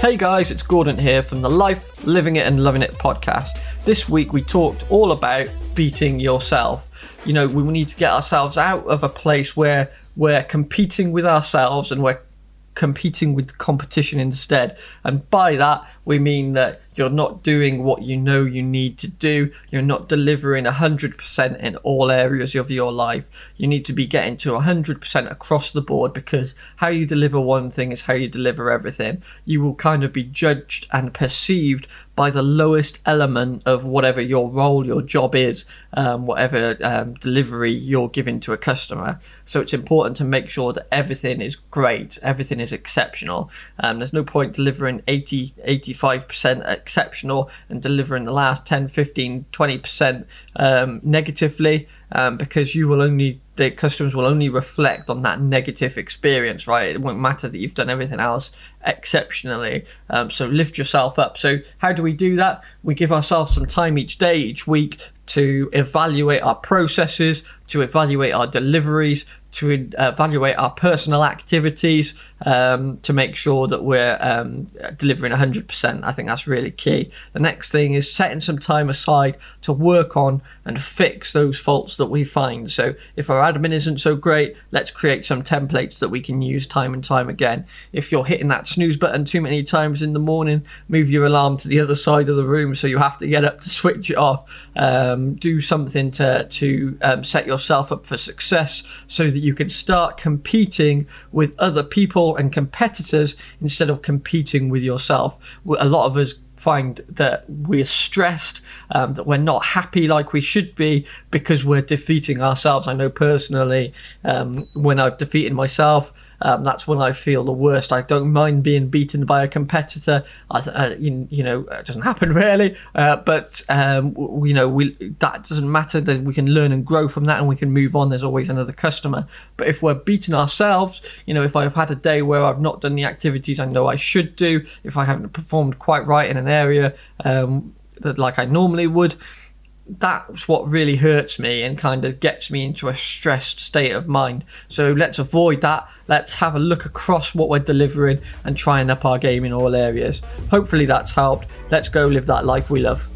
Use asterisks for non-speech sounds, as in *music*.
Hey guys, it's Gordon here from the Life, Living It and Loving It podcast. This week we talked all about beating yourself. You know, we need to get ourselves out of a place where we're competing with ourselves and we're competing with competition instead. And by that, we mean that you're not doing what you know you need to do. You're not delivering 100% in all areas of your life. You need to be getting to 100% across the board because how you deliver one thing is how you deliver everything. You will kind of be judged and perceived by the lowest element of whatever your role, your job is, um, whatever um, delivery you're giving to a customer. So it's important to make sure that everything is great, everything is exceptional. Um, there's no point delivering 80, 85% exceptional and delivering the last 10, 15, 20% um, negatively um, because you will only the customers will only reflect on that negative experience, right? It won't matter that you've done everything else exceptionally. Um, so lift yourself up. So how do we do that? We give ourselves some time each day, each week to evaluate our processes, to evaluate our deliveries, to evaluate our personal activities um, to make sure that we're um, delivering 100%. I think that's really key. The next thing is setting some time aside to work on and fix those faults that we find. So if our admin isn't so great, let's create some templates that we can use time and time again. If you're hitting that snooze button too many times in the morning, move your alarm to the other side of the room so you have to get up to switch it off. Um, do something to, to um, set yourself up for success so that you can start competing with other people and competitors instead of competing with yourself. A lot of us find that we're stressed, um, that we're not happy like we should be because we're defeating ourselves. I know personally, um, when I've defeated myself, um, that's when I feel the worst. I don't mind being beaten by a competitor. I, uh, you, you, know, it doesn't happen *laughs* really, uh, but um, you know, we that doesn't matter. That we can learn and grow from that, and we can move on. There's always another customer. But if we're beating ourselves, you know, if I've had a day where I've not done the activities I know I should do, if I haven't performed quite right in an area um, that like I normally would that's what really hurts me and kind of gets me into a stressed state of mind. So let's avoid that. Let's have a look across what we're delivering and try and up our game in all areas. Hopefully that's helped. Let's go live that life we love.